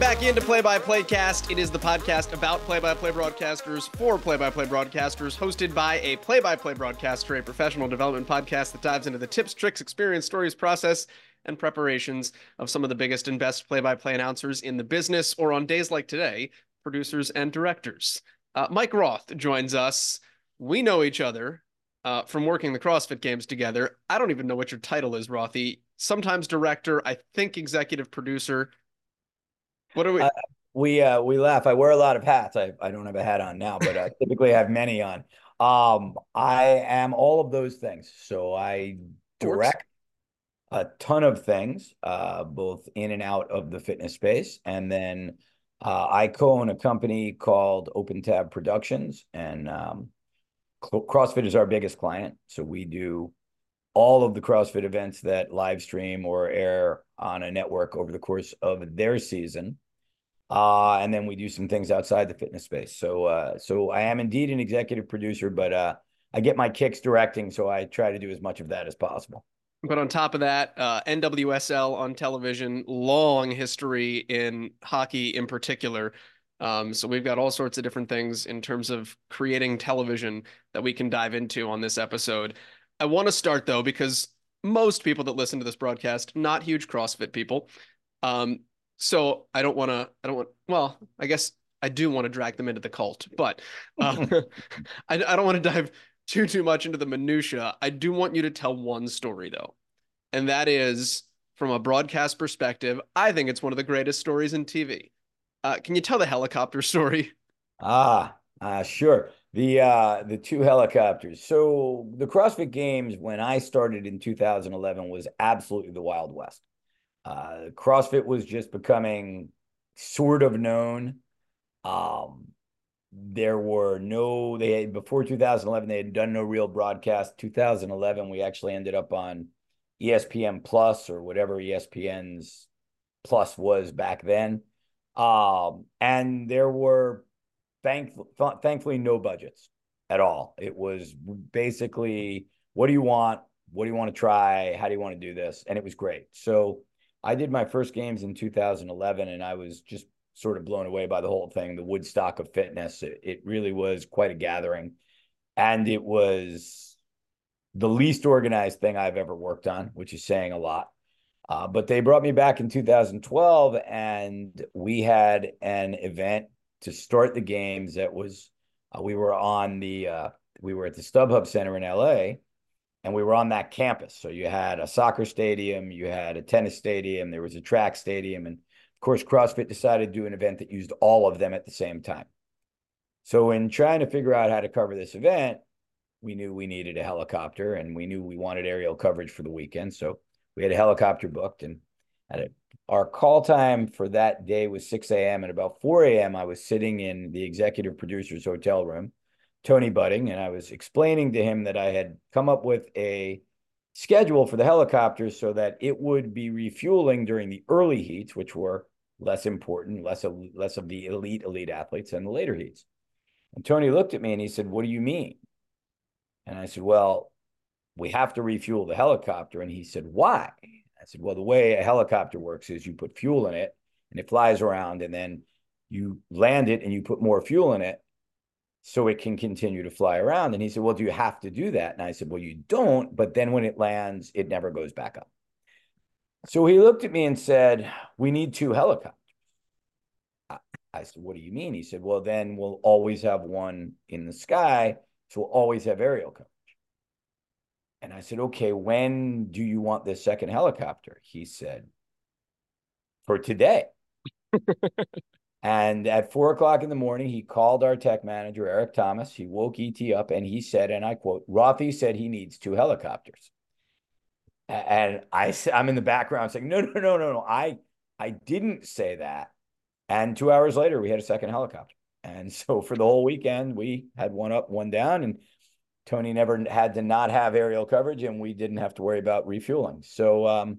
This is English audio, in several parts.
back into Play by Play Cast. It is the podcast about play by play broadcasters for play by play broadcasters, hosted by a play by play broadcaster, a professional development podcast that dives into the tips, tricks, experience, stories, process, and preparations of some of the biggest and best play by play announcers in the business, or on days like today, producers and directors. Uh, Mike Roth joins us. We know each other uh, from working the CrossFit games together. I don't even know what your title is, Rothy. Sometimes director, I think executive producer. What are we? Uh, we uh, we laugh. I wear a lot of hats. I, I don't have a hat on now, but I typically have many on. Um, I am all of those things. So I direct a ton of things, uh, both in and out of the fitness space, and then uh, I co-own a company called Open Tab Productions, and um, CrossFit is our biggest client. So we do all of the CrossFit events that live stream or air on a network over the course of their season. Uh, and then we do some things outside the fitness space. So, uh, so I am indeed an executive producer, but uh, I get my kicks directing, so I try to do as much of that as possible. But on top of that, uh, NWSL on television, long history in hockey in particular. Um, so we've got all sorts of different things in terms of creating television that we can dive into on this episode. I want to start though because most people that listen to this broadcast not huge CrossFit people. Um, so I don't want to. I don't want. Well, I guess I do want to drag them into the cult, but uh, I, I don't want to dive too too much into the minutia. I do want you to tell one story though, and that is from a broadcast perspective. I think it's one of the greatest stories in TV. Uh, can you tell the helicopter story? Ah, uh, sure. The uh, the two helicopters. So the CrossFit Games, when I started in 2011, was absolutely the Wild West. Uh, CrossFit was just becoming sort of known. Um, there were no they had before 2011 they had done no real broadcast 2011 we actually ended up on espn plus or whatever espn's plus was back then um, and there were thank, thankfully no budgets at all. It was basically, what do you want? What do you want to try? How do you want to do this? And it was great. So I did my first games in 2011 and I was just sort of blown away by the whole thing, the Woodstock of fitness. It, it really was quite a gathering. And it was the least organized thing I've ever worked on, which is saying a lot. Uh, but they brought me back in 2012, and we had an event to start the games. That was uh, we were on the uh, we were at the StubHub Center in LA, and we were on that campus. So you had a soccer stadium, you had a tennis stadium, there was a track stadium, and of course, CrossFit decided to do an event that used all of them at the same time. So in trying to figure out how to cover this event, we knew we needed a helicopter, and we knew we wanted aerial coverage for the weekend. So we had a helicopter booked and at a, our call time for that day was 6 a.m. and about 4 a.m. I was sitting in the executive producer's hotel room, Tony Budding, and I was explaining to him that I had come up with a schedule for the helicopters so that it would be refueling during the early heats, which were less important, less of, less of the elite elite athletes, and the later heats. And Tony looked at me and he said, "What do you mean?" And I said, "Well, we have to refuel the helicopter. And he said, why? I said, well, the way a helicopter works is you put fuel in it and it flies around and then you land it and you put more fuel in it so it can continue to fly around. And he said, well, do you have to do that? And I said, well, you don't. But then when it lands, it never goes back up. So he looked at me and said, we need two helicopters. I said, what do you mean? He said, well, then we'll always have one in the sky. So we'll always have aerial coverage. And I said, okay, when do you want this second helicopter? He said, for today. and at four o'clock in the morning, he called our tech manager, Eric Thomas. He woke ET up and he said, and I quote, Rothy said he needs two helicopters. And I, I'm in the background saying, no, no, no, no, no. I, I didn't say that. And two hours later, we had a second helicopter. And so for the whole weekend, we had one up, one down, and Tony never had to not have aerial coverage, and we didn't have to worry about refueling. So, um,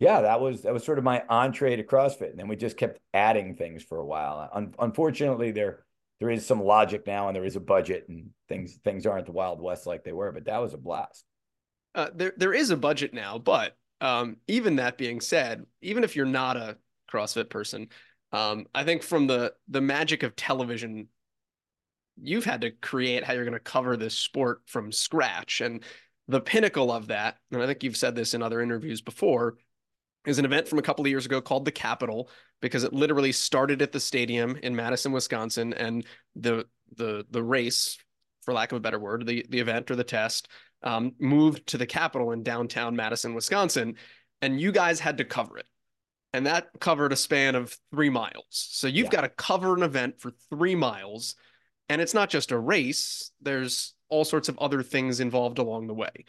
yeah, that was that was sort of my entree to CrossFit, and then we just kept adding things for a while. Un- unfortunately, there there is some logic now, and there is a budget, and things things aren't the Wild West like they were. But that was a blast. Uh, there there is a budget now, but um, even that being said, even if you're not a CrossFit person, Um, I think from the the magic of television, you've had to create how you're going to cover this sport from scratch. And the pinnacle of that, and I think you've said this in other interviews before, is an event from a couple of years ago called the Capitol because it literally started at the stadium in Madison, Wisconsin, and the the the race, for lack of a better word, the the event or the test, um, moved to the Capitol in downtown Madison, Wisconsin, and you guys had to cover it and that covered a span of three miles. So you've yeah. got to cover an event for three miles, and it's not just a race. There's all sorts of other things involved along the way.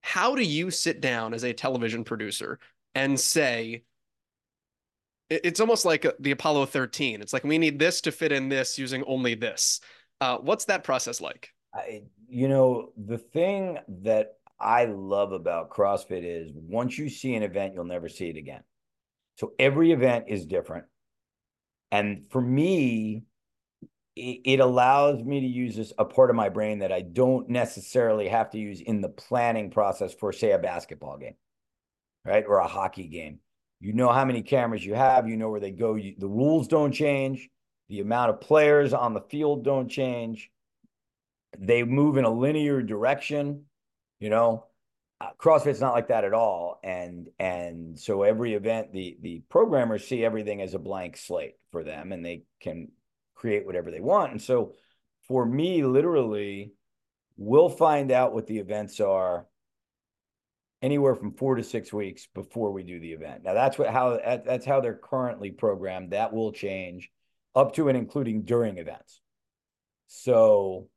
How do you sit down as a television producer and say, it's almost like the Apollo 13. It's like we need this to fit in this using only this. Uh, what's that process like? I, you know, the thing that I love about CrossFit is once you see an event, you'll never see it again. So every event is different. And for me, it, allows me to use this a part of my brain that I don't necessarily have to use in the planning process for, say, a basketball game, right? Or a hockey game. You know how many cameras you have, you know where they go. You, the rules don't change, the amount of players on the field don't change. They move in a linear direction, you know uh, CrossFit's not like that at all, and and so every event, the the programmers see everything as a blank slate for them, and they can create whatever they want. And so, for me, literally, we'll find out what the events are anywhere from four to six weeks before we do the event. Now that's what how that's how they're currently programmed. That will change up to and including during events. So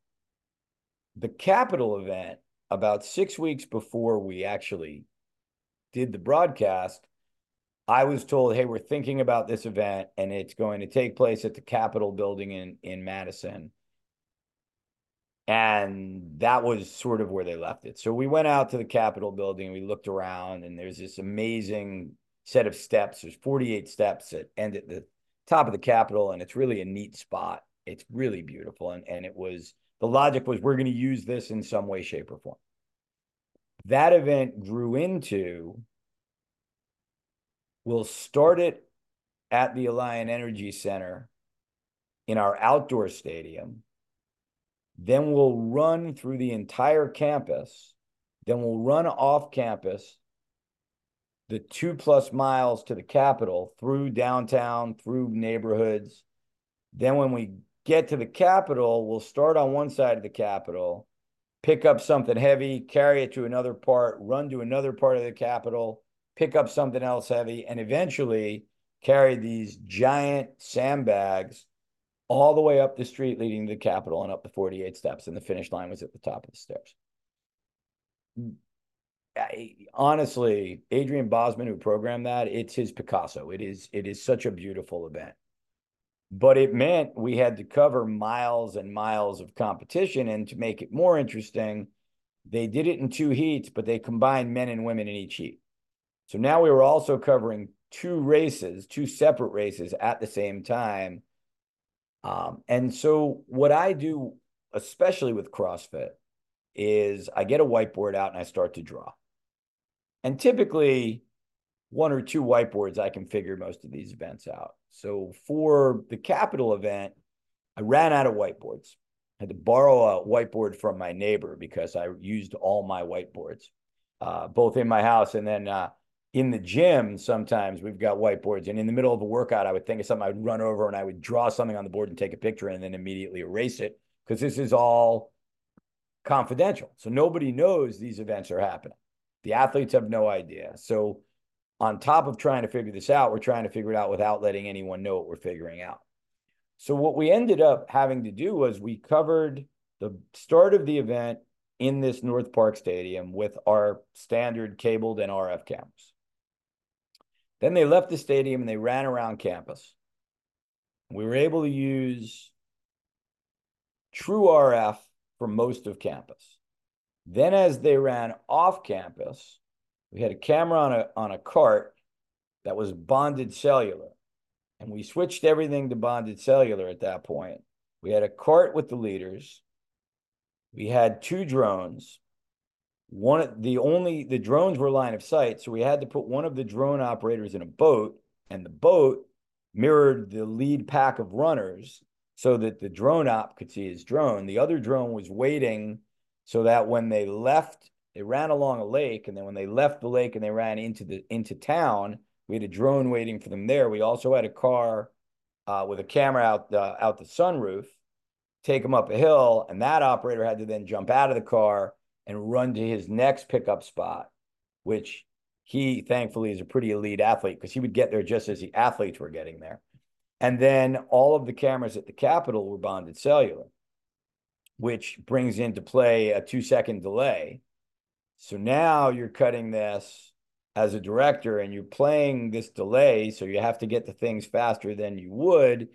the Capitol event about six weeks before we actually did the broadcast, I was told, hey, we're thinking about this event and it's going to take place at the Capitol building in, in Madison. And that was sort of where they left it. So we went out to the Capitol building, we looked around, and there's this amazing set of steps. There's 48 steps that end at the top of the Capitol, and it's really a neat spot. It's really beautiful. And, and it was the logic was we're going to use this in some way, shape, or form. That event grew into we'll start it at the Alliant Energy Center in our outdoor stadium. Then we'll run through the entire campus. Then we'll run off campus the two plus miles to the Capitol through downtown, through neighborhoods. Then when we get to the Capitol, we'll start on one side of the Capitol, pick up something heavy, carry it to another part, run to another part of the Capitol, pick up something else heavy, and eventually carry these giant sandbags all the way up the street leading to the Capitol and up the 48 steps. And the finish line was at the top of the stairs. I, honestly, Adrian Bozman, who programmed that, it's his Picasso. It is it is such a beautiful event but it meant we had to cover miles and miles of competition. And to make it more interesting, they did it in two heats, but they combined men and women in each heat. So now we were also covering two races, two separate races at the same time. Um, and so what I do, especially with CrossFit, is I get a whiteboard out and I start to draw. And typically, one or two whiteboards, I can figure most of these events out. So for the Capitol event, I ran out of whiteboards. I had to borrow a whiteboard from my neighbor because I used all my whiteboards, uh, both in my house and then uh, in the gym. Sometimes we've got whiteboards, and in the middle of a workout, I would think of something. I would run over and I would draw something on the board and take a picture, and then immediately erase it because this is all confidential. So nobody knows these events are happening. The athletes have no idea. So on top of trying to figure this out, we're trying to figure it out without letting anyone know what we're figuring out. So what we ended up having to do was we covered the start of the event in this North Park Stadium with our standard cabled and RF cameras. Then they left the stadium and they ran around campus. We were able to use true RF for most of campus. Then as they ran off campus, we had a camera on a on a cart that was bonded cellular and we switched everything to bonded cellular at that point we had a cart with the leaders we had two drones one the only the drones were line of sight so we had to put one of the drone operators in a boat and the boat mirrored the lead pack of runners so that the drone op could see his drone. The other drone was waiting so that when they left, they ran along a lake, and then when they left the lake and they ran into the into town, we had a drone waiting for them there. We also had a car uh, with a camera out the out the sunroof, take them up a hill, and that operator had to then jump out of the car and run to his next pickup spot, which he thankfully is a pretty elite athlete because he would get there just as the athletes were getting there. And then all of the cameras at the Capitol were bonded cellular, which brings into play a two second delay. So now you're cutting this as a director and you're playing this delay. So you have to get to things faster than you would.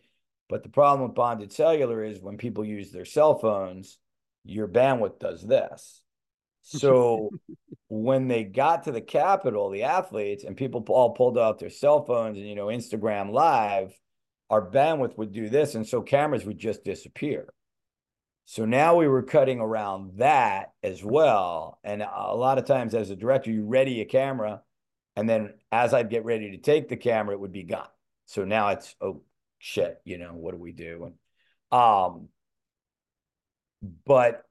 But the problem with bonded cellular is when people use their cell phones, your bandwidth does this. So when they got to the Capitol, the athletes and people all pulled out their cell phones and you know Instagram Live, our bandwidth would do this, and so cameras would just disappear. So now we were cutting around that as well. And a lot of times, as a director, you ready a camera, and then as I'd get ready to take the camera, it would be gone. So now it's oh shit, you know what do we do? And um, but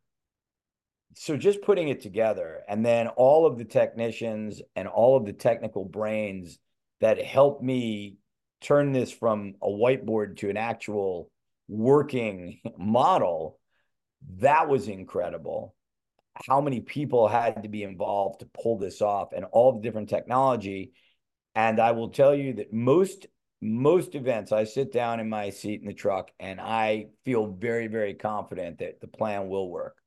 so just putting it together and then all of the technicians and all of the technical brains that helped me turn this from a whiteboard to an actual working model that was incredible. How many people had to be involved to pull this off and all the different technology. And i will tell you that most most events i sit down in my seat in the truck and i feel very very confident that the plan will work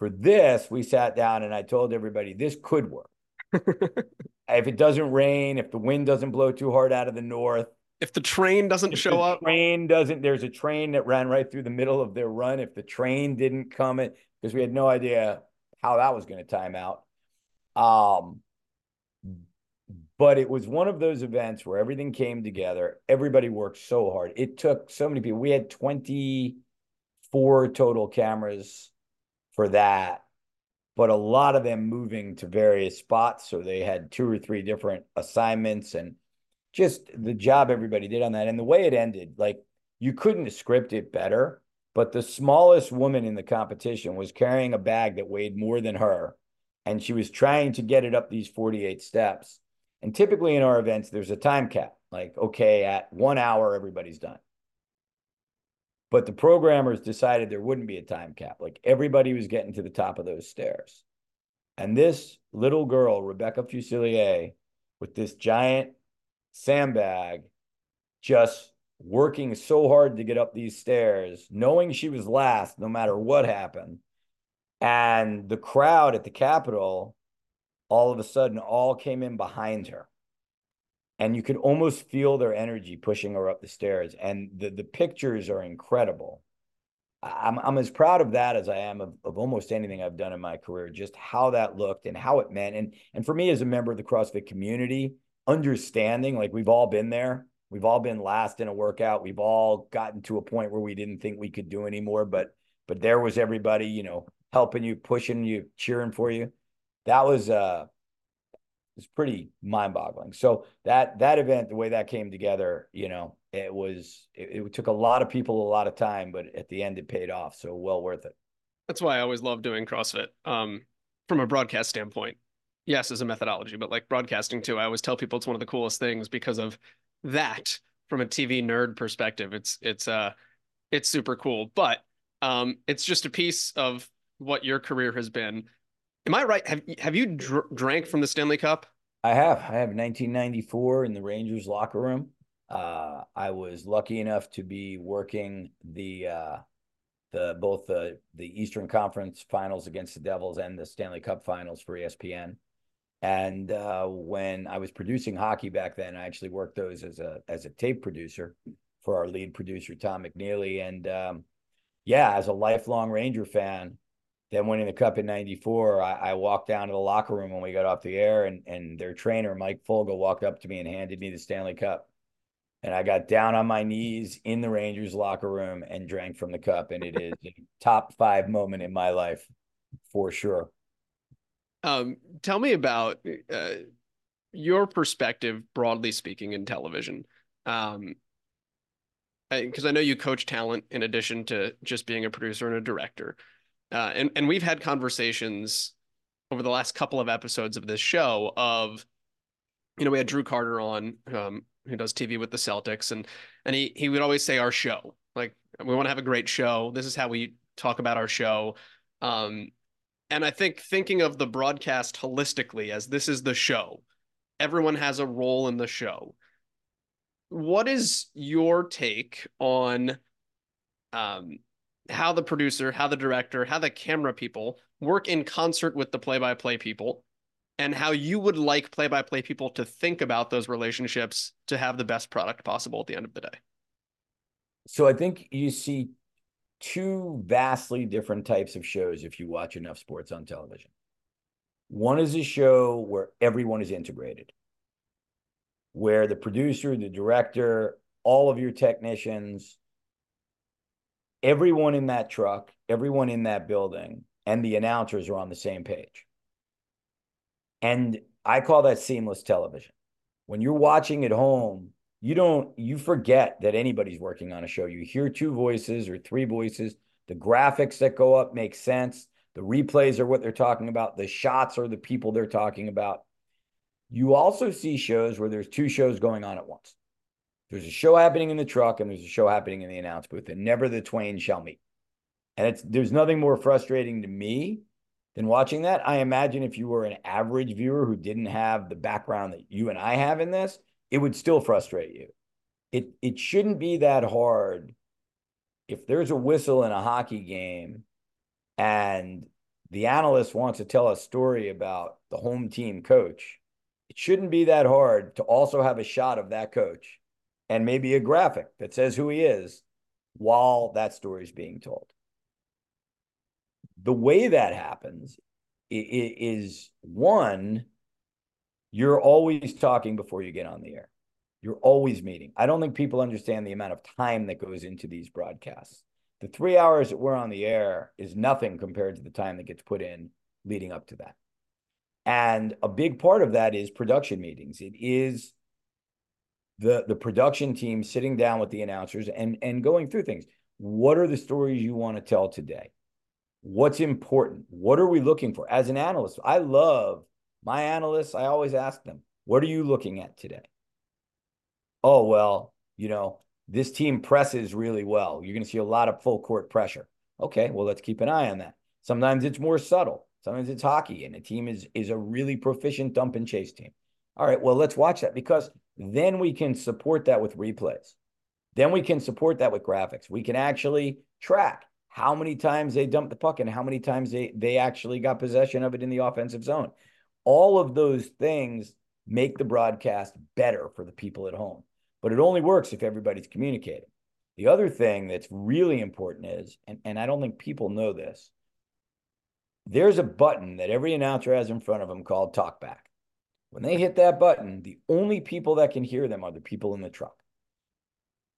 for this, we sat down and I told everybody this could work. if it doesn't rain, if the wind doesn't blow too hard out of the north, if the train doesn't show up, train doesn't. There's a train that ran right through the middle of their run. If the train didn't come in, because we had no idea how that was going to time out. Um, but it was one of those events where everything came together. Everybody worked so hard. It took so many people. We had 24 total cameras for that, but a lot of them moving to various spots. So they had two or three different assignments and just the job everybody did on that. And the way it ended, like you couldn't script it better. But the smallest woman in the competition was carrying a bag that weighed more than her. And she was trying to get it up these 48 steps. And typically in our events, there's a time cap like, okay, at one hour, everybody's done. But the programmers decided there wouldn't be a time cap. Like everybody was getting to the top of those stairs. And this little girl, Rebecca Fusilier, with this giant sandbag, just working so hard to get up these stairs, knowing she was last no matter what happened. And the crowd at the Capitol all of a sudden all came in behind her and you can almost feel their energy pushing her up the stairs. And the the pictures are incredible. I'm I'm as proud of that as I am of, of almost anything I've done in my career. Just how that looked and how it meant. And and for me as a member of the CrossFit community, understanding like we've all been there. We've all been last in a workout. We've all gotten to a point where we didn't think we could do anymore. But but there was everybody, you know, helping you, pushing you, cheering for you. That was uh it's pretty mind-boggling. So that that event, the way that came together, you know, it was it, it, took a lot of people a lot of time, but at the end it paid off. So well worth it. That's why I always love doing CrossFit. Um, from a broadcast standpoint, yes, as a methodology, but like broadcasting too. I always tell people it's one of the coolest things because of that. From a TV nerd perspective, it's it's uh it's super cool. But um, it's just a piece of what your career has been Am I right? Have have you dr- drank from the Stanley Cup? I have. I have 1994 in the Rangers locker room. Uh, I was lucky enough to be working the uh, the both the the Eastern Conference Finals against the Devils and the Stanley Cup Finals for ESPN. And uh, when I was producing hockey back then, I actually worked those as a as a tape producer for our lead producer Tom McNeely. And um, yeah, as a lifelong Ranger fan, then winning the cup in 94 I, I, walked down to the locker room when we got off the air and, and their trainer mike Folga walked up to me and handed me the stanley cup. And i got down on my knees in the rangers locker room and drank from the cup. And it is a top five moment in my life for sure. Um, tell me about uh, your perspective broadly speaking in television. Um, because I know you coach talent in addition to just being a producer and a director. Uh, and and we've had conversations over the last couple of episodes of this show of, you know, we had Drew Carter on, um, who does TV with the Celtics, and and he he would always say our show, like we want to have a great show. This is how we talk about our show. Um, and I think thinking of the broadcast holistically as this is the show, everyone has a role in the show. What is your take on um, how the producer, how the director, how the camera people work in concert with the play by play people, and how you would like play by play people to think about those relationships to have the best product possible at the end of the day? So I think you see two vastly different types of shows if you watch enough sports on television. One is a show where everyone is integrated, where the producer, the director, all of your technicians, everyone in that truck, everyone in that building, and the announcers are on the same page. And I call that seamless television. When you're watching at home, you don't you forget that anybody's working on a show. You hear two voices or three voices. The graphics that go up make sense. The replays are what they're talking about. The shots are the people they're talking about. You also see shows where there's two shows going on at once. There's a show happening in the truck and there's a show happening in the announce booth, and never the twain shall meet. And it's there's nothing more frustrating to me than watching that. I imagine if you were an average viewer who didn't have the background that you and I have in this, it would still frustrate you. It it shouldn't be that hard if there's a whistle in a hockey game and the analyst wants to tell a story about the home team coach, it shouldn't be that hard to also have a shot of that coach and maybe a graphic that says who he is while that story is being told. The way that happens is one, you're always talking before you get on the air. You're always meeting. I don't think people understand the amount of time that goes into these broadcasts. The three hours that we're on the air is nothing compared to the time that gets put in leading up to that. And a big part of that is production meetings. It is the the production team sitting down with the announcers and and going through things. What are the stories you want to tell today? What's important? What are we looking for? As an analyst, I love my analysts, I always ask them, what are you looking at today? Oh, well, you know, this team presses really well. You're going to see a lot of full court pressure. Okay, well, let's keep an eye on that. Sometimes it's more subtle. Sometimes it's hockey, and the team is is a really proficient dump and chase team. All right, well, let's watch that because then we can support that with replays. Then we can support that with graphics. We can actually track how many times they dumped the puck and how many times they they actually got possession of it in the offensive zone all of those things make the broadcast better for the people at home. But it only works if everybody's communicating. The other thing that's really important is, and, and I don't think people know this, there's a button that every announcer has in front of them called talkback. When they hit that button, the only people that can hear them are the people in the truck.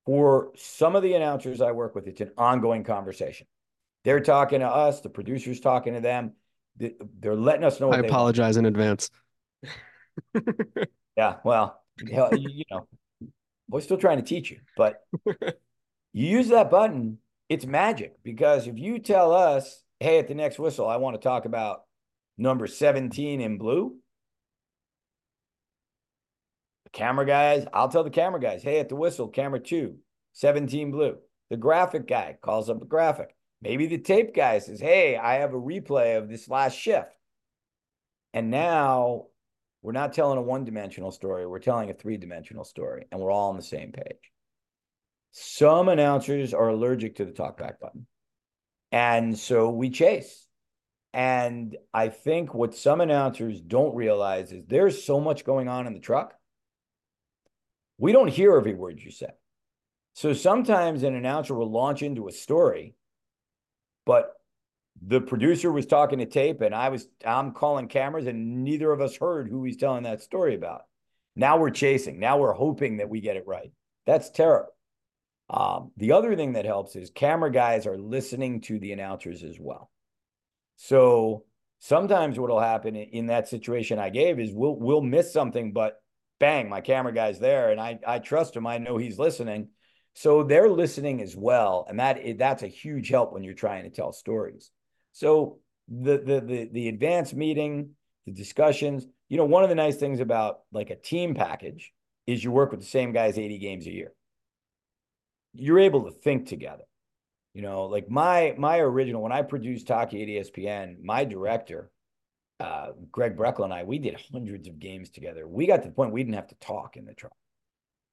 For some of the announcers I work with, it's an ongoing conversation. They're talking to us, the producer's talking to them they're letting us know. I apologize in advance. yeah, well, you know, we're still trying to teach you, but you use that button, it's magic because if you tell us, hey, at the next whistle, I want to talk about number 17 in blue. Camera guys, I'll tell the camera guys, hey, at the whistle, camera two, 17 blue. The graphic guy calls up a graphic. Maybe the tape guy says, Hey, I have a replay of this last shift. And now we're not telling a one dimensional story, we're telling a three dimensional story, and we're all on the same page. Some announcers are allergic to the talkback button. And so we chase. And I think what some announcers don't realize is there's so much going on in the truck. We don't hear every word you say. So sometimes an announcer will launch into a story but the producer was talking to tape and I was I'm calling cameras and neither of us heard who he's telling that story about. Now we're chasing. Now we're hoping that we get it right. That's terrible. Um, the other thing that helps is camera guys are listening to the announcers as well. So sometimes what'll happen in that situation I gave is we'll we'll miss something, but bang, my camera guy's there, and I I trust him. I know he's listening, so they're listening as well, and that that's a huge help when you're trying to tell stories. So the the the the advanced meeting, the discussions. You know, one of the nice things about like a team package is you work with the same guys 80 games a year. You're able to think together. You know, like my my original when I produced Talkie at ESPN, my director, uh, Greg Breckel and I, we did hundreds of games together. We got to the point we didn't have to talk in the truck.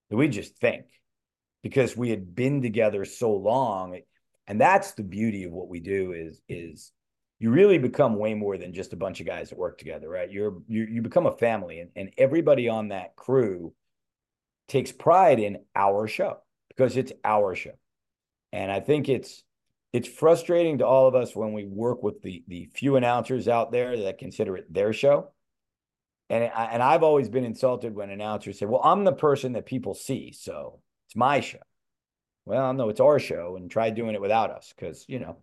We just think because we had been together so long. And that's the beauty of what we do is is you really become way more than just a bunch of guys that work together, right? You're you you become a family and, and everybody on that crew takes pride in our show because it's our show. And I think it's it's frustrating to all of us when we work with the the few announcers out there that consider it their show. And I, and I've always been insulted when announcers say, "Well, I'm the person that people see, so it's my show." Well, no, it's our show, and try doing it without us because you know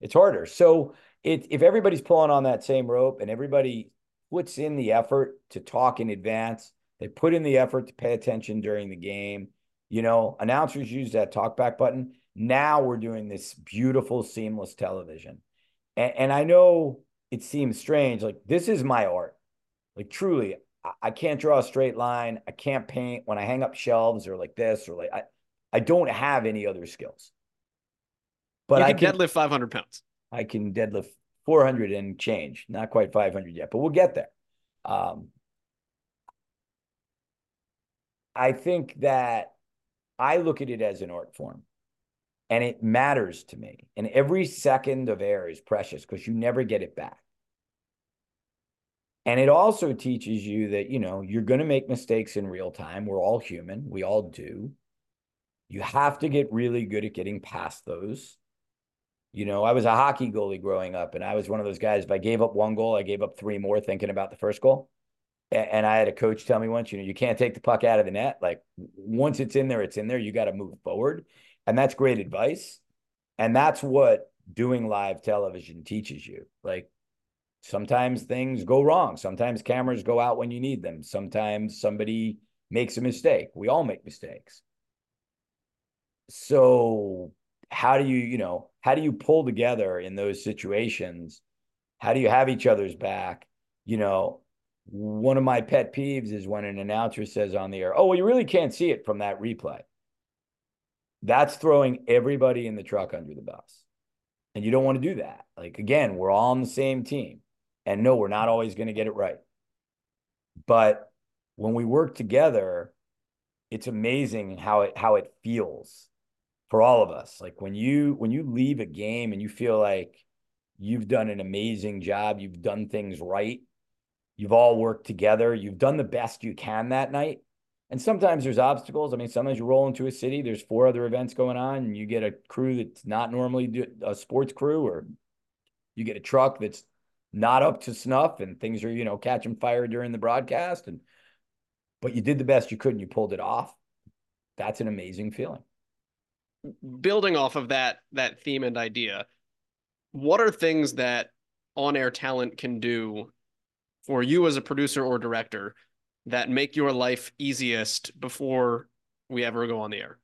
it's harder. So it, if everybody's pulling on that same rope and everybody puts in the effort to talk in advance, they put in the effort to pay attention during the game. You know, announcers use that talkback button. Now we're doing this beautiful, seamless television. And, and I know it seems strange. Like, this is my art. Like, truly, I, I can't draw a straight line. I can't paint when I hang up shelves or like this or like, I, I don't have any other skills. But can I can deadlift 500 pounds. I can deadlift 400 and change, not quite 500 yet, but we'll get there. Um, I think that I look at it as an art form and it matters to me. And every second of air is precious because you never get it back. And it also teaches you that, you know, you're going to make mistakes in real time. We're all human, we all do. You have to get really good at getting past those. You know, I was a hockey goalie growing up, and I was one of those guys. If I gave up one goal, I gave up three more thinking about the first goal. And I had a coach tell me once, you know, you can't take the puck out of the net. Like once it's in there, it's in there. You got to move forward. And that's great advice. And that's what doing live television teaches you. Like sometimes things go wrong. Sometimes cameras go out when you need them. Sometimes somebody makes a mistake. We all make mistakes. So, how do you, you know, how do you pull together in those situations? How do you have each other's back? You know, one of my pet peeves is when an announcer says on the air, "Oh, well, you really can't see it from that replay." That's throwing everybody in the truck under the bus. And you don't want to do that. Like, again, we're all on the same team. And no, we're not always going to get it right. But when we work together, it's amazing how it how it feels for all of us. Like when you when you leave a game and you feel like you've done an amazing job, you've done things right, you've all worked together, you've done the best you can that night and sometimes there's obstacles. I mean, sometimes you roll into a city, there's four other events going on, and you get a crew that's not normally a sports crew, or you get a truck that's not up to snuff, and things are you know catching fire during the broadcast, and but you did the best you could and you pulled it off. That's an amazing feeling. Building off of that that theme and idea, what are things that on-air talent can do for you as a producer or director that make your life easiest before we ever go on the air?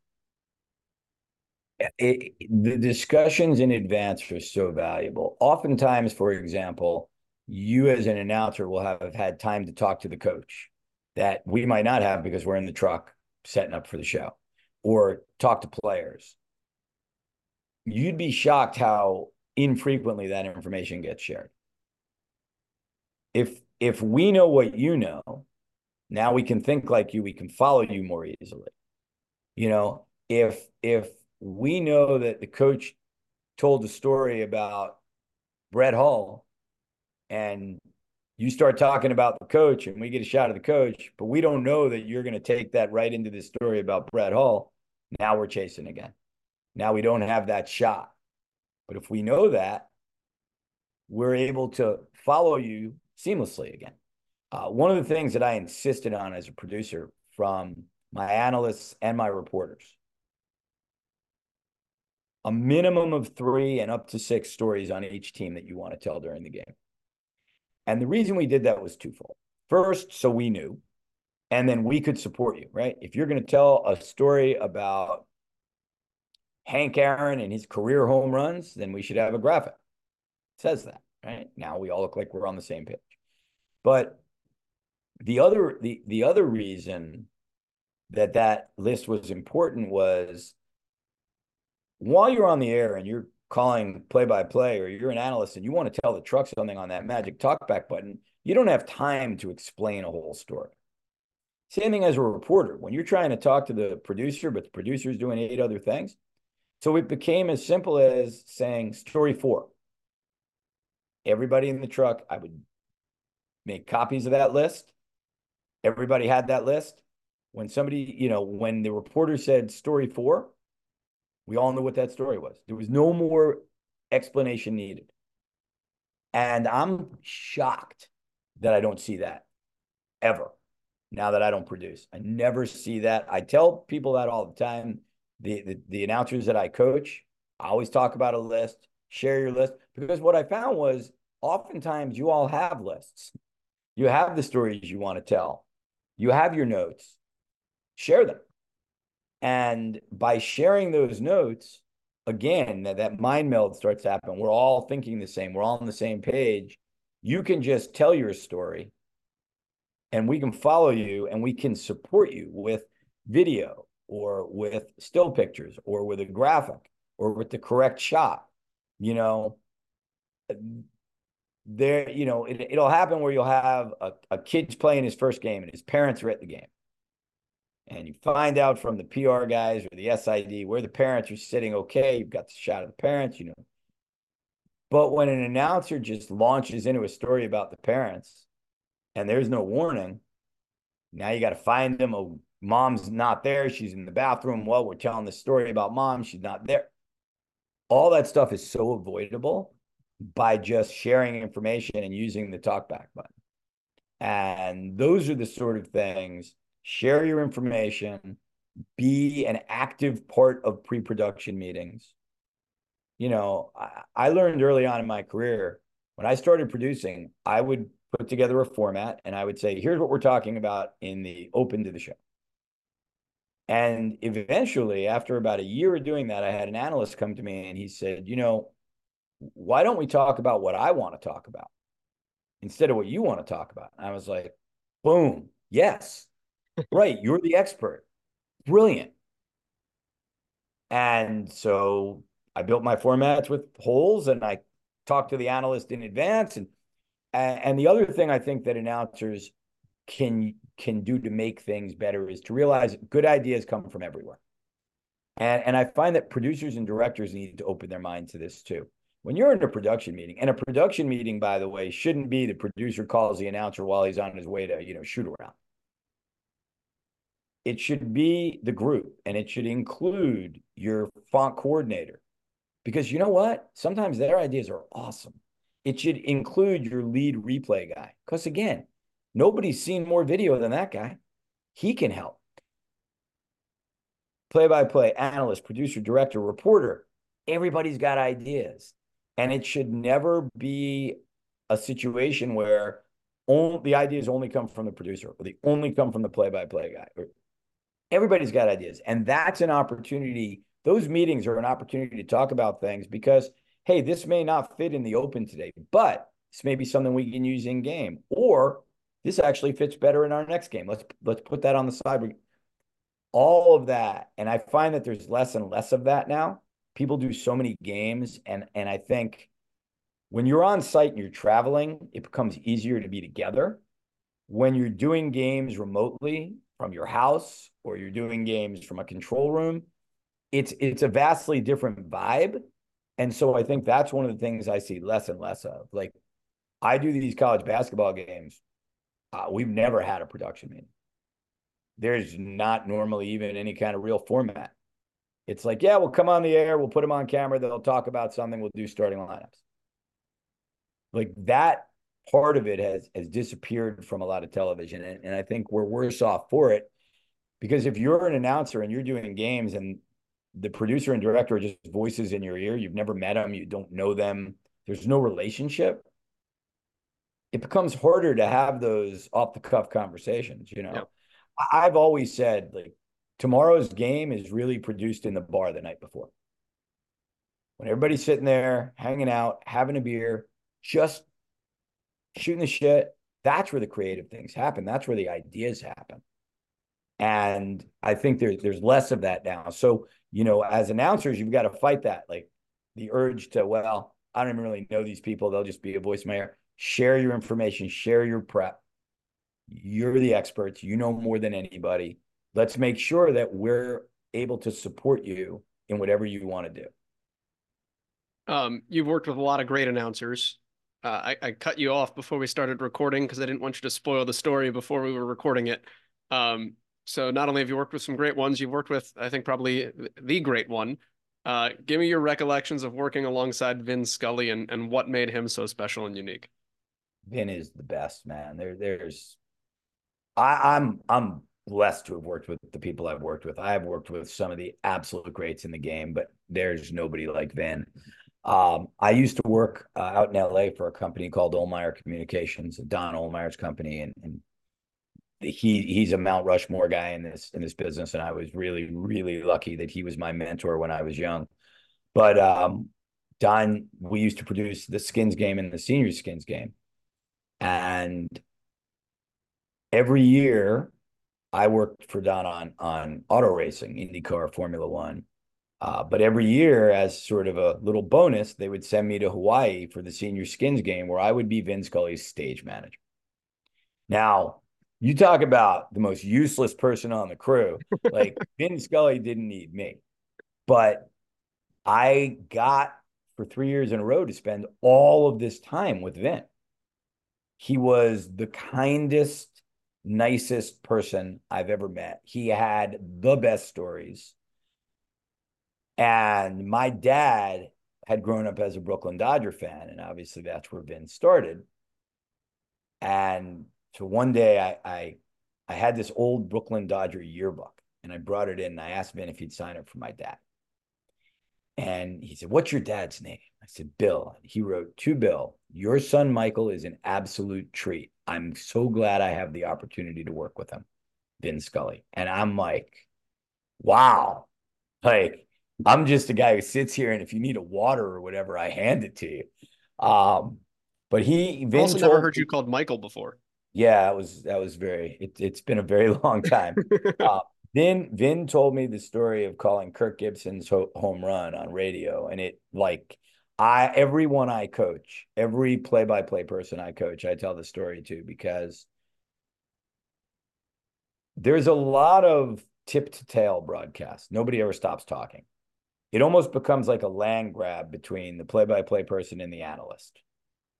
It, the discussions in advance are so valuable. Oftentimes, for example, you as an announcer will have had time to talk to the coach that we might not have because we're in the truck setting up for the show or talk to players. You'd be shocked how infrequently that information gets shared. If if we know what you know, now we can think like you, we can follow you more easily. You know, if if we know that the coach told the story about Brett Hull and you start talking about the coach and we get a shot of the coach, but we don't know that you're going to take that right into the story about Brett Hull. Now we're chasing again. Now we don't have that shot. But if we know that, we're able to follow you seamlessly again. Uh, one of the things that I insisted on as a producer from my analysts and my reporters a minimum of three and up to six stories on each team that you want to tell during the game. And the reason we did that was twofold. First, so we knew. and then we could support you, right? If you're going to tell a story about Hank Aaron and his career home runs, then we should have a graphic. Says that, right? Now we all look like we're on the same page. But the other the the other reason that that list was important was while you're on the air and you're calling play by play or you're an analyst and you want to tell the truck something on that magic talkback button, you don't have time to explain a whole story. Same thing as a reporter. When you're trying to talk to the producer, but the producer is doing eight other things. So it became as simple as saying story four. Everybody in the truck, I would make copies of that list. Everybody had that list. When somebody, you know, when the reporter said story four, we all knew what that story was. There was no more explanation needed. And I'm shocked that I don't see that ever now that I don't produce. I never see that. I tell people that all the time. The, the, the announcers that I coach, I always talk about a list, share your list, because what I found was oftentimes you all have lists. You have the stories you want to tell. You have your notes. Share them. And by sharing those notes, again, that, that mind meld starts to happen. We're all thinking the same. We're all on the same page. You can just tell your story and we can follow you and we can support you with video or with still pictures or with a graphic or with the correct shot you know there you know it, it'll happen where you'll have a, a kid's playing his first game and his parents are at the game and you find out from the pr guys or the sid where the parents are sitting okay you've got the shot of the parents you know but when an announcer just launches into a story about the parents and there's no warning, now you got to find them. Oh, mom's not there. She's in the bathroom. Well, we're telling the story about mom. She's not there. All that stuff is so avoidable by just sharing information and using the talkback button. And those are the sort of things. Share your information, be an active part of pre production meetings. You know, I, I learned early on in my career when I started producing, I would put together a format and I would say, here's what we're talking about in the open to the show. And eventually, after about a year of doing that, I had an analyst come to me and he said, you know, why don't we talk about what I want to talk about instead of what you want to talk about? And I was like, boom, yes, right. You're the expert. Brilliant. And so I built my formats with holes and I talked to the analyst in advance and and the other thing I think that announcers can can do to make things better is to realize good ideas come from everywhere. And and I find that producers and directors need to open their minds to this too. When you're in a production meeting, and a production meeting, by the way, shouldn't be the producer calls the announcer while he's on his way to, you know, shoot around. It should be the group and it should include your font coordinator. Because you know what? Sometimes their ideas are awesome it should include your lead replay guy. Because again, nobody's seen more video than that guy. He can help. Play by play, analyst, producer, director, reporter. Everybody's got ideas. And it should never be a situation where the ideas only come from the producer or they only come from the play by play guy. Everybody's got ideas. And that's an opportunity. Those meetings are an opportunity to talk about things because hey, this may not fit in the open today, but this may be something we can use in game, or this actually fits better in our next game. Let's let's put that on the side. All of that, and I find that there's less and less of that now. People do so many games, and and I think when you're on site and you're traveling, it becomes easier to be together. When you're doing games remotely from your house or you're doing games from a control room, it's it's a vastly different vibe and so I think that's one of the things I see less and less of. Like I do these college basketball games. Uh, we've never had a production meeting. There's not normally even any kind of real format. It's like, yeah, we'll come on the air, we'll put them on camera, they'll talk about something, we'll do starting lineups. Like that part of it has has disappeared from a lot of television. And, and I think we're worse off for it because if you're an announcer and you're doing games and the producer and director are just voices in your ear. You've never met them, you don't know them. There's no relationship. It becomes harder to have those off the cuff conversations, you know. I've always said like tomorrow's game is really produced in the bar the night before. When everybody's sitting there, hanging out, having a beer, just shooting the shit, that's where the creative things happen. That's where the ideas happen. And I think there's there's less of that now. So, you know, as announcers, you've got to fight that, like the urge to, well, I don't even really know these people. They'll just be a voice mayor. Share your information, share your prep. You're the experts. You know more than anybody. Let's make sure that we're able to support you in whatever you want to do. Um, you've worked with a lot of great announcers. Uh, I, I, cut you off before we started recording because I didn't want you to spoil the story before we were recording it. Um, so not only have you worked with some great ones, you've worked with, I think, probably the great one. Uh, give me your recollections of working alongside Vin Scully and, and what made him so special and unique. Vin is the best, man. There, there's, I, I'm, I'm blessed to have worked with the people I've worked with. I've worked with some of the absolute greats in the game, but there's nobody like Vin. Um, I used to work uh, out in LA for a company called Ohlmeyer Communications, Don Ohlmeyer's company, and, and he he's a Mount Rushmore guy in this in this business, and I was really really lucky that he was my mentor when I was young. But um, Don, we used to produce the skins game and the senior skins game, and every year I worked for Don on on auto racing, IndyCar, Formula One. Uh, but every year, as sort of a little bonus, they would send me to Hawaii for the senior skins game, where I would be Vin Scully's stage manager. Now, you talk about the most useless person on the crew. Like Vin Scully didn't need me, but I got for three years in a row to spend all of this time with Vin. He was the kindest, nicest person I've ever met. He had the best stories. And my dad had grown up as a Brooklyn Dodger fan, and obviously that's where Vin started. And so one day I, I I had this old Brooklyn Dodger yearbook and I brought it in and I asked Vin if he'd sign it for my dad. And he said, What's your dad's name? I said, Bill. He wrote to Bill, Your son Michael is an absolute treat. I'm so glad I have the opportunity to work with him, Vin Scully. And I'm like, wow. Like, I'm just a guy who sits here and if you need a water or whatever, I hand it to you. Um, but he Vin also never heard you called Michael before. Yeah, it was that was very. It, has been a very long time. uh, Vin Vin told me the story of calling Kirk Gibson's ho- home run on radio, and it like I everyone I coach, every play by play person I coach, I tell the story to because there's a lot of tip to tail broadcast. Nobody ever stops talking. It almost becomes like a land grab between the play by play person and the analyst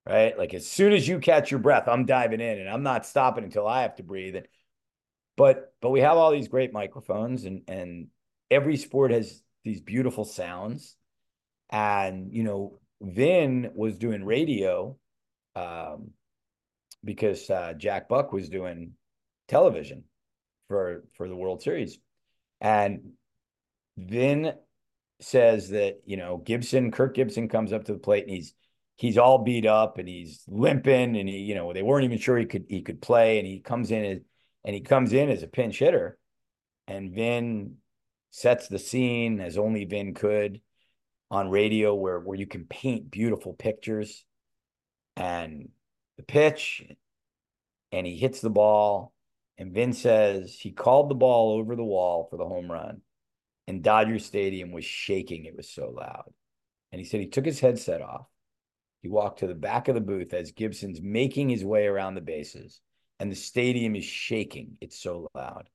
right? Like as soon as you catch your breath, I'm diving in and I'm not stopping until I have to breathe. And but but we have all these great microphones and and every sport has these beautiful sounds. And you know, Vin was doing radio um because uh, Jack Buck was doing television for for the World Series. And Vin says that, you know, Gibson, Kirk Gibson comes up to the plate and he's he's all beat up and he's limping and he, you know, they weren't even sure he could he could play and he comes in as and he comes in as a pinch hitter and Vin sets the scene as only Vin could on radio where where you can paint beautiful pictures. And the pitch and he hits the ball and Vin says he called the ball over the wall for the home run and Dodger Stadium was shaking it was so loud. And he said he took his headset off. He walked to the back of the booth as Gibson's making his way around the bases, and the stadium is shaking. It's so loud.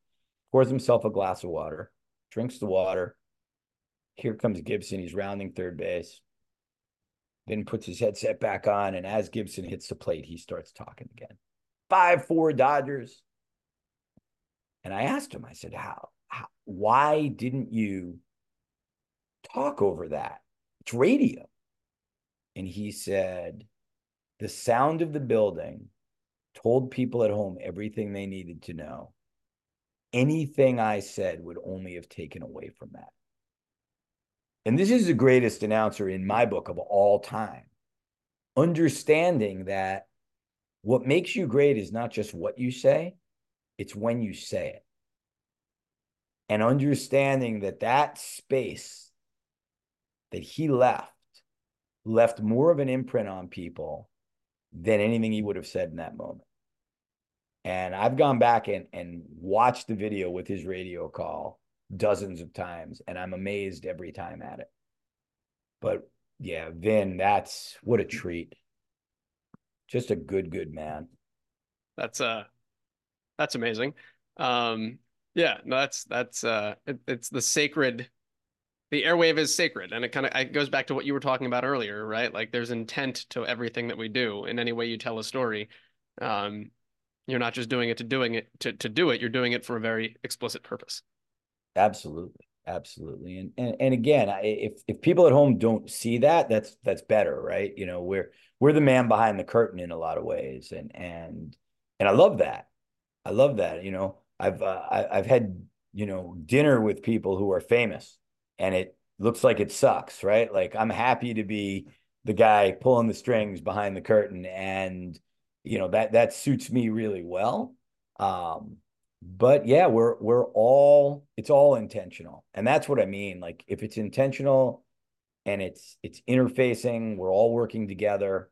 Pours himself a glass of water, drinks the water. Here comes Gibson. He's rounding third base. Then puts his headset back on, and as Gibson hits the plate, he starts talking again. Five four Dodgers. And I asked him, I said, how, how why didn't you talk over that? It's radio and he said the sound of the building told people at home everything they needed to know. Anything I said would only have taken away from that. And this is the greatest announcer in my book of all time. Understanding that what makes you great is not just what you say, it's when you say it. and understanding that that space that he left left more of an imprint on people than anything he would have said in that moment. And I've gone back and, and watched the video with his radio call dozens of times, and I'm amazed every time at it. But yeah, Vin, that's what a treat. Just a good, good man. That's uh that's amazing. Um yeah, no, that's that's uh it, it's the sacred the airwave is sacred and it kind of it goes back to what you were talking about earlier, right? Like there's intent to everything that we do in any way you tell a story. Um you're not just doing it to doing it to, to do it, you're doing it for a very explicit purpose. Absolutely. Absolutely. And, and and again, if if people at home don't see that, that's that's better, right? You know, we're we're the man behind the curtain in a lot of ways, and and and I love that. I love that. You know, I've uh, I, I've had you know dinner with people who are famous, and it looks like it sucks, right? Like I'm happy to be the guy pulling the strings behind the curtain, and you know that that suits me really well. Um, but yeah, we're we're all it's all intentional. And that's what I mean. Like if it's intentional and it's it's interfacing, we're all working together.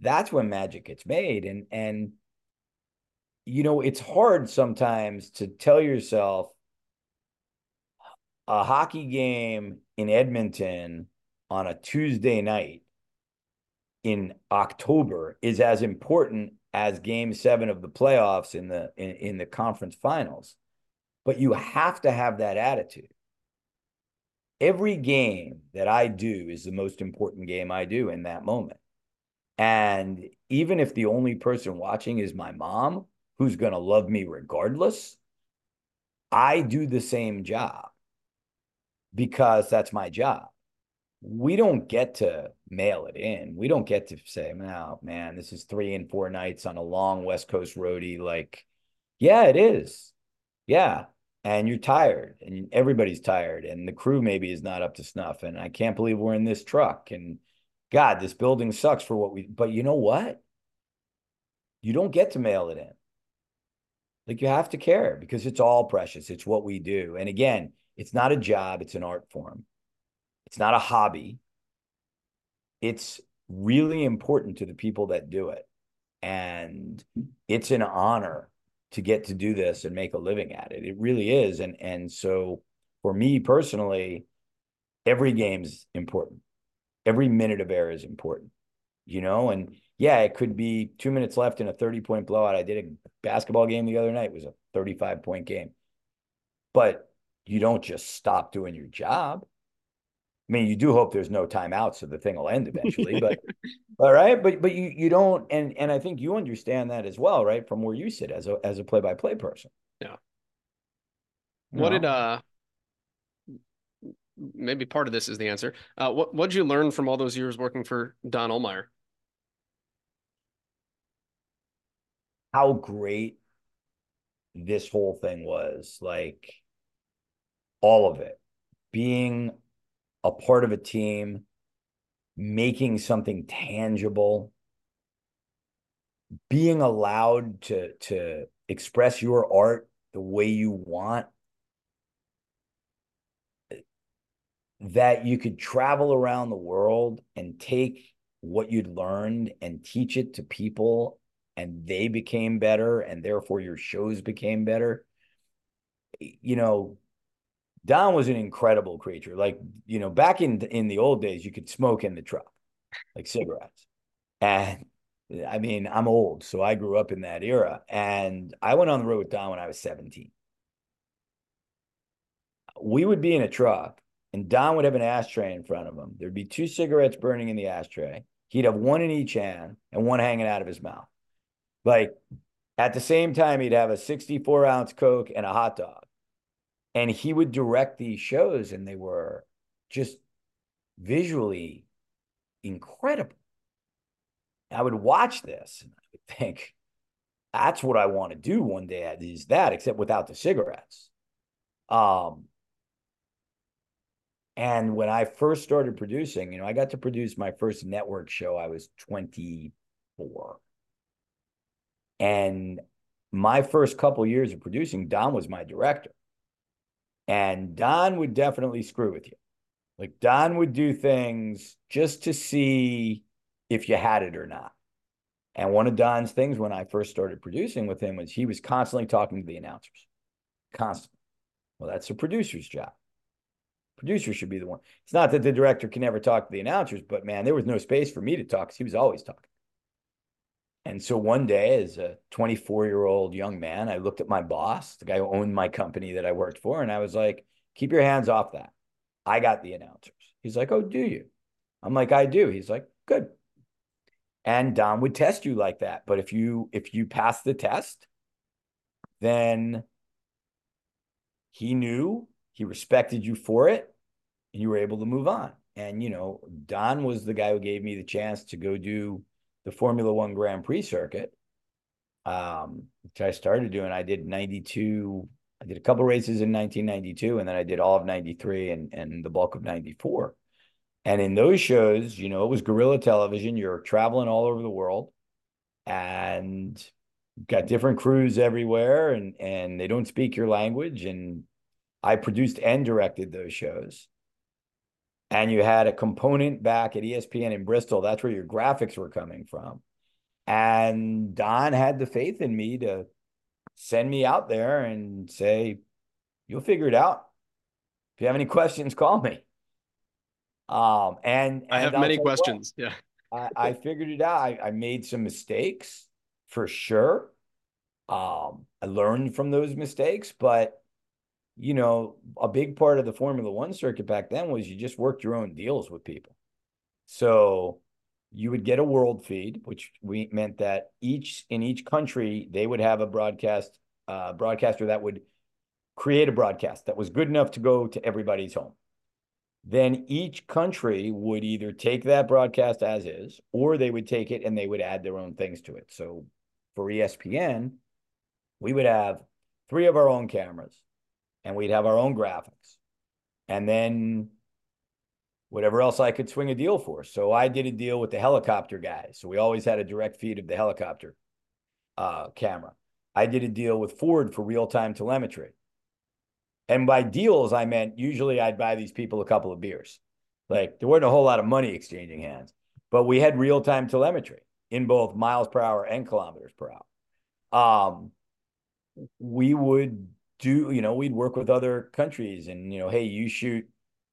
That's when magic gets made. And and you know, it's hard sometimes to tell yourself a hockey game in Edmonton on a Tuesday night in October is as important as game seven of the playoffs in the in, in the conference finals. But you have to have that attitude. Every game that I do is the most important game I do in that moment. And even if the only person watching is my mom, who's going to love me regardless, I do the same job because that's my job we don't get to mail it in. We don't get to say, "No, man, this is three and four nights on a long West Coast roadie." Like, yeah, it is. Yeah, and you're tired, and everybody's tired, and the crew maybe is not up to snuff. And I can't believe we're in this truck. And God, this building sucks for what we. But you know what? You don't get to mail it in. Like you have to care because it's all precious. It's what we do. And again, it's not a job; it's an art form it's not a hobby. It's really important to the people that do it. And it's an honor to get to do this and make a living at it. It really is. And and so for me personally, every game's important. Every minute of air is important. You know, and yeah, it could be two minutes left in a 30 point blowout. I did a basketball game the other night, it was a 35 point game. But you don't just stop doing your job. I mean, you do hope there's no timeout, so the thing will end eventually. But all right, but but you you don't, and and I think you understand that as well, right? From where you sit as a as a play by play person. Yeah. What did uh maybe part of this is the answer. Uh, what what did you learn from all those years working for Don Ohlmeyer? How great this whole thing was, like all of it, being a part of a team, making something tangible, being allowed to to express your art the way you want that you could travel around the world and take what you'd learned and teach it to people and they became better and therefore your shows became better. You know Don was an incredible creature. Like, you know, back in in the old days, you could smoke in the truck, like cigarettes. And I mean, I'm old, so I grew up in that era. And I went on the road with Don when I was 17. We would be in a truck, and Don would have an ashtray in front of him. There'd be two cigarettes burning in the ashtray. He'd have one in each hand and one hanging out of his mouth. Like at the same time, he'd have a 64 ounce Coke and a hot dog and he would direct these shows and they were just visually incredible. I would watch this and i would think that's what i want to do one day is that except without the cigarettes. Um and when i first started producing you know i got to produce my first network show i was 24 and my first couple years of producing don was my director And Don would definitely screw with you. Like Don would do things just to see if you had it or not. And one of Don's things when I first started producing with him was he was constantly talking to the announcers. Constantly. Well, that's a producer's job. Producer should be the one. It's not that the director can never talk to the announcers, but man, there was no space for me to talk because he was always talking. And so one day, as a 24 year old young man, I looked at my boss, the guy who owned my company that I worked for, and I was like, keep your hands off that. I got the announcers. He's like, oh, do you? I'm like, I do. He's like, good. And Don would test you like that. But if you if you pass the test, then he knew he respected you for it, and you were able to move on. And you know, Don was the guy who gave me the chance to go do the Formula One Grand Prix circuit, um, which I started doing. I did 92. I did a couple races in 1992, and then I did all of 93 and, and the bulk of 94. And in those shows, you know, it was guerrilla television. You're traveling all over the world and got different crews everywhere, and, and they don't speak your language. And I produced and directed those shows and you had a component back at ESPN in Bristol. That's where your graphics were coming from. And Don had the faith in me to send me out there and say, You'll figure it out. If you have any questions, call me. Um, and, I have many questions. What, yeah. I, I, figured it out. I, I made some mistakes for sure. Um, I learned from those mistakes, but you know, a big part of the Formula One circuit back then was you just worked your own deals with people. So you would get a world feed, which we meant that each in each country they would have a broadcast uh, broadcaster that would create a broadcast that was good enough to go to everybody's home. Then each country would either take that broadcast as is, or they would take it and they would add their own things to it. So for ESPN, we would have three of our own cameras and we'd have our own graphics. And then whatever else I could swing a deal for. So I did a deal with the helicopter guys. So we always had a direct feed of the helicopter uh, camera. I did a deal with Ford for real time telemetry. And by deals, I meant usually I'd buy these people a couple of beers. Like there wasn't a whole lot of money exchanging hands, but we had real time telemetry in both miles per hour and kilometers per hour. Um, we would do you know we'd work with other countries and you know hey you shoot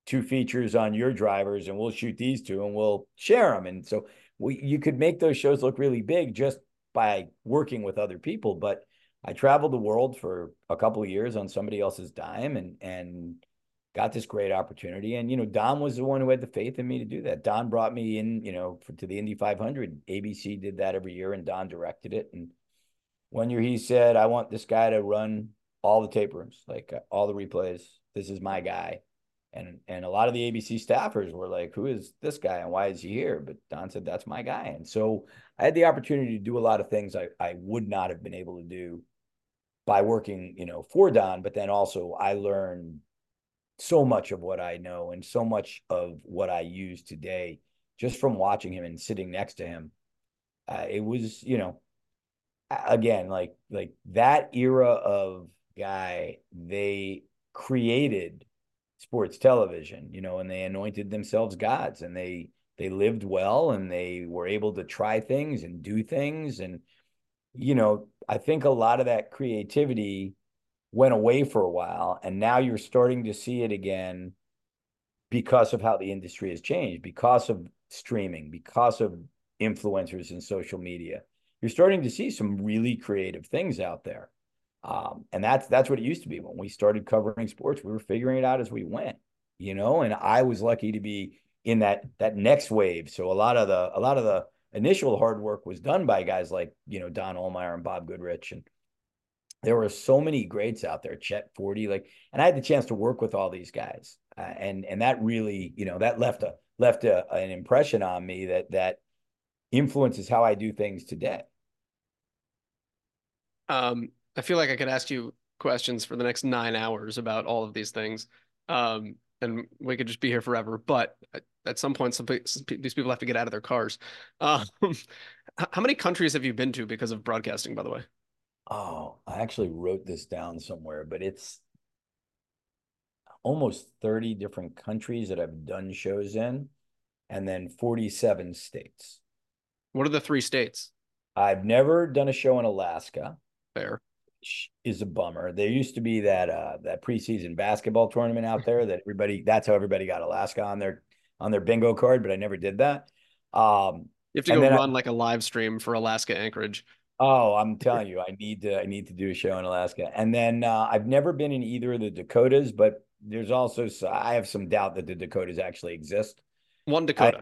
two features on your drivers and we'll shoot these two and we'll share them and so we you could make those shows look really big just by working with other people but i traveled the world for a couple of years on somebody else's dime and and got this great opportunity. And you know don was the one who had the faith in me to do that. Don brought me in you know for, to the indy 500 abc did that every year and don directed it. And one year he said i want this guy to run all the tape rooms, like uh, all the replays. This is my guy. And and a lot of the ABC staffers were like, "Who is this guy and why is he here?" But Don said, "That's my guy." And so I had the opportunity to do a lot of things I I would not have been able to do by working, you know, for Don. But then also I learned so much of what I know and so much of what I use today just from watching him and sitting next to him. Uh, it was, you know, again, like like that era of guy, they created sports television, you know, and they anointed themselves gods and they they lived well and they were able to try things and do things and you know, I think a lot of that creativity went away for a while and now you're starting to see it again because of how the industry has changed, because of streaming, because of influencers and social media. You're starting to see some really creative things out there. Um, and that's that's what it used to be when we started covering sports. We were figuring it out as we went, you know. And I was lucky to be in that that next wave. So a lot of the a lot of the initial hard work was done by guys like you know Don Ohlmeyer and Bob Goodrich, and there were so many greats out there. Chet Forte, like, and I had the chance to work with all these guys, uh, and and that really you know that left a left a, an impression on me that that influences how I do things today. Um, I feel like I could ask you questions for the next nine hours about all of these things. Um, and we could just be here forever. But at some point, some, these people have to get out of their cars. Um, how many countries have you been to because of broadcasting, by the way? Oh, I actually wrote this down somewhere, but it's almost 30 different countries that I've done shows in, and then 47 states. What are the three states? I've never done a show in Alaska. Fair. Is a bummer. There used to be that uh that preseason basketball tournament out there that everybody that's how everybody got Alaska on their on their bingo card, but I never did that. Um you have to go run I, like a live stream for Alaska Anchorage. Oh, I'm telling you, I need to I need to do a show in Alaska. And then uh, I've never been in either of the Dakotas, but there's also I have some doubt that the Dakotas actually exist. One Dakota. I,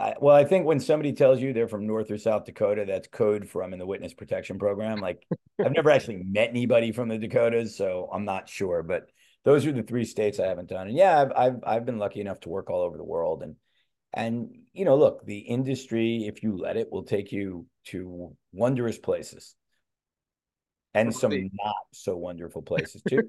I, well, I think when somebody tells you they're from North or South Dakota, that's code for I'm in the witness protection program. Like I've never actually met anybody from the Dakotas, so I'm not sure. But those are the three states I haven't done. And yeah, I've I've, I've been lucky enough to work all over the world. And and you know, look, the industry, if you let it, will take you to wondrous places and some not so wonderful places too.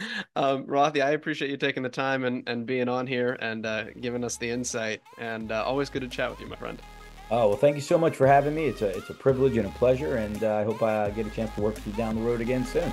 um, Rothy, I appreciate you taking the time and, and being on here and uh, giving us the insight. And uh, always good to chat with you, my friend. Oh well, thank you so much for having me. It's a it's a privilege and a pleasure, and uh, I hope I get a chance to work with you down the road again soon.